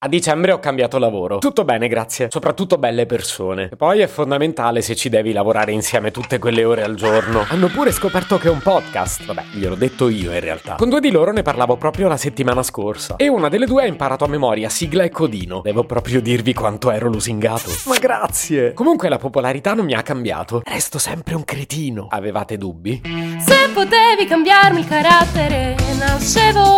A dicembre ho cambiato lavoro. Tutto bene, grazie. Soprattutto belle persone. E poi è fondamentale se ci devi lavorare insieme tutte quelle ore al giorno. Hanno pure scoperto che è un podcast. Vabbè, gliel'ho detto io in realtà. Con due di loro ne parlavo proprio la settimana scorsa. E una delle due ha imparato a memoria sigla e codino. Devo proprio dirvi quanto ero lusingato. Ma grazie. Comunque la popolarità non mi ha cambiato. Resto sempre un cretino. Avevate dubbi? Se potevi cambiarmi il carattere, nascevo.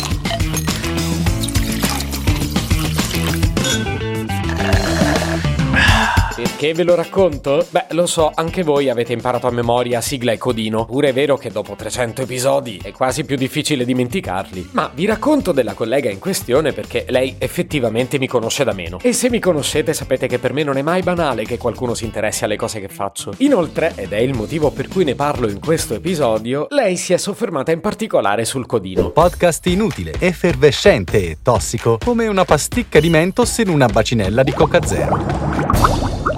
Perché ve lo racconto? Beh, lo so, anche voi avete imparato a memoria sigla e codino. Pure è vero che dopo 300 episodi è quasi più difficile dimenticarli. Ma vi racconto della collega in questione perché lei effettivamente mi conosce da meno. E se mi conoscete sapete che per me non è mai banale che qualcuno si interessi alle cose che faccio. Inoltre, ed è il motivo per cui ne parlo in questo episodio, lei si è soffermata in particolare sul codino. Podcast inutile, effervescente e tossico, come una pasticca di mentos in una bacinella di Coca Zero.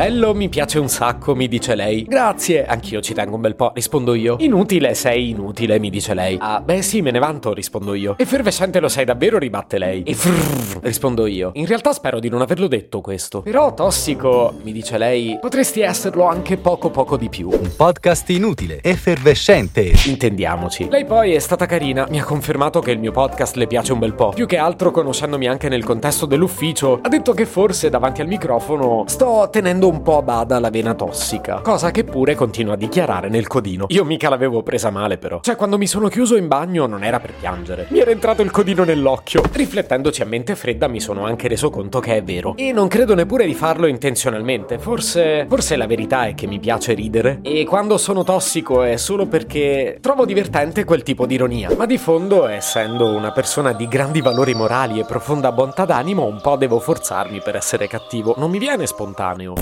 Bello, mi piace un sacco, mi dice lei. Grazie, anch'io ci tengo un bel po', rispondo io. Inutile, sei inutile, mi dice lei. Ah, beh sì, me ne vanto, rispondo io. Effervescente lo sei davvero, ribatte lei. E frrr, rispondo io. In realtà spero di non averlo detto questo. Però tossico, mi dice lei, potresti esserlo anche poco poco di più. Un podcast inutile, effervescente. Intendiamoci. Lei poi è stata carina, mi ha confermato che il mio podcast le piace un bel po'. Più che altro conoscendomi anche nel contesto dell'ufficio, ha detto che forse davanti al microfono sto tenendo un po' a bada la vena tossica, cosa che pure continua a dichiarare nel codino. Io mica l'avevo presa male però. Cioè quando mi sono chiuso in bagno non era per piangere. Mi era entrato il codino nell'occhio. Riflettendoci a mente fredda mi sono anche reso conto che è vero. E non credo neppure di farlo intenzionalmente. Forse forse la verità è che mi piace ridere e quando sono tossico è solo perché trovo divertente quel tipo di ironia. Ma di fondo, essendo una persona di grandi valori morali e profonda bontà d'animo, un po' devo forzarmi per essere cattivo. Non mi viene spontaneo.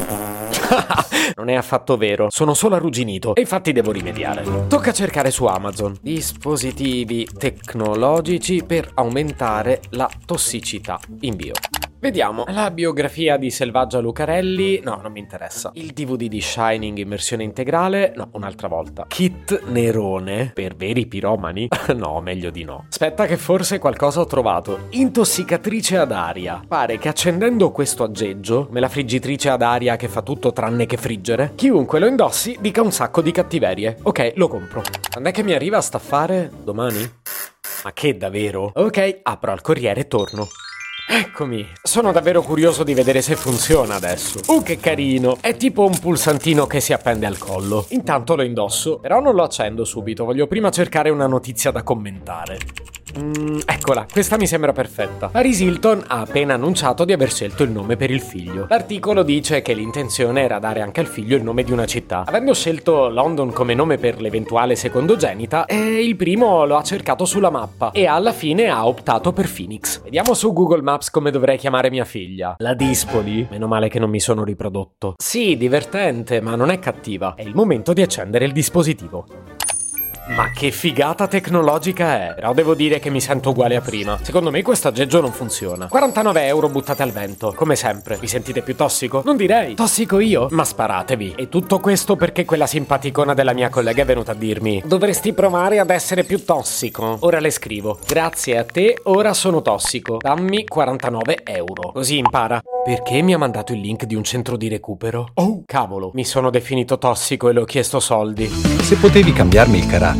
non è affatto vero, sono solo arrugginito e infatti devo rimediare. Tocca cercare su Amazon dispositivi tecnologici per aumentare la tossicità. Invio. Vediamo. La biografia di Selvaggia Lucarelli. No, non mi interessa. Il DVD di Shining in versione integrale. No, un'altra volta. Kit Nerone. Per veri piromani? no, meglio di no. Aspetta che forse qualcosa ho trovato. Intossicatrice ad aria. Pare che accendendo questo aggeggio, me la friggitrice ad aria che fa tutto tranne che friggere, chiunque lo indossi dica un sacco di cattiverie. Ok, lo compro. Quando è che mi arriva a staffare? Domani? Ma che davvero? Ok, apro al corriere e torno. Eccomi, sono davvero curioso di vedere se funziona adesso. Uh, che carino! È tipo un pulsantino che si appende al collo. Intanto lo indosso, però non lo accendo subito, voglio prima cercare una notizia da commentare. Mm, eccola, questa mi sembra perfetta. Paris Hilton ha appena annunciato di aver scelto il nome per il figlio. L'articolo dice che l'intenzione era dare anche al figlio il nome di una città. Avendo scelto London come nome per l'eventuale secondogenita, eh, il primo lo ha cercato sulla mappa e alla fine ha optato per Phoenix. Vediamo su Google Maps come dovrei chiamare mia figlia. La Dispoli? Meno male che non mi sono riprodotto. Sì, divertente, ma non è cattiva. È il momento di accendere il dispositivo. Ma che figata tecnologica è! Però devo dire che mi sento uguale a prima. Secondo me questo aggeggio non funziona. 49 euro buttate al vento, come sempre. Vi sentite più tossico? Non direi. Tossico io? Ma sparatevi. E tutto questo perché quella simpaticona della mia collega è venuta a dirmi: Dovresti provare ad essere più tossico. Ora le scrivo. Grazie a te, ora sono tossico. Dammi 49 euro. Così impara. Perché mi ha mandato il link di un centro di recupero? Oh, cavolo, mi sono definito tossico e le ho chiesto soldi. Se potevi cambiarmi il carattere,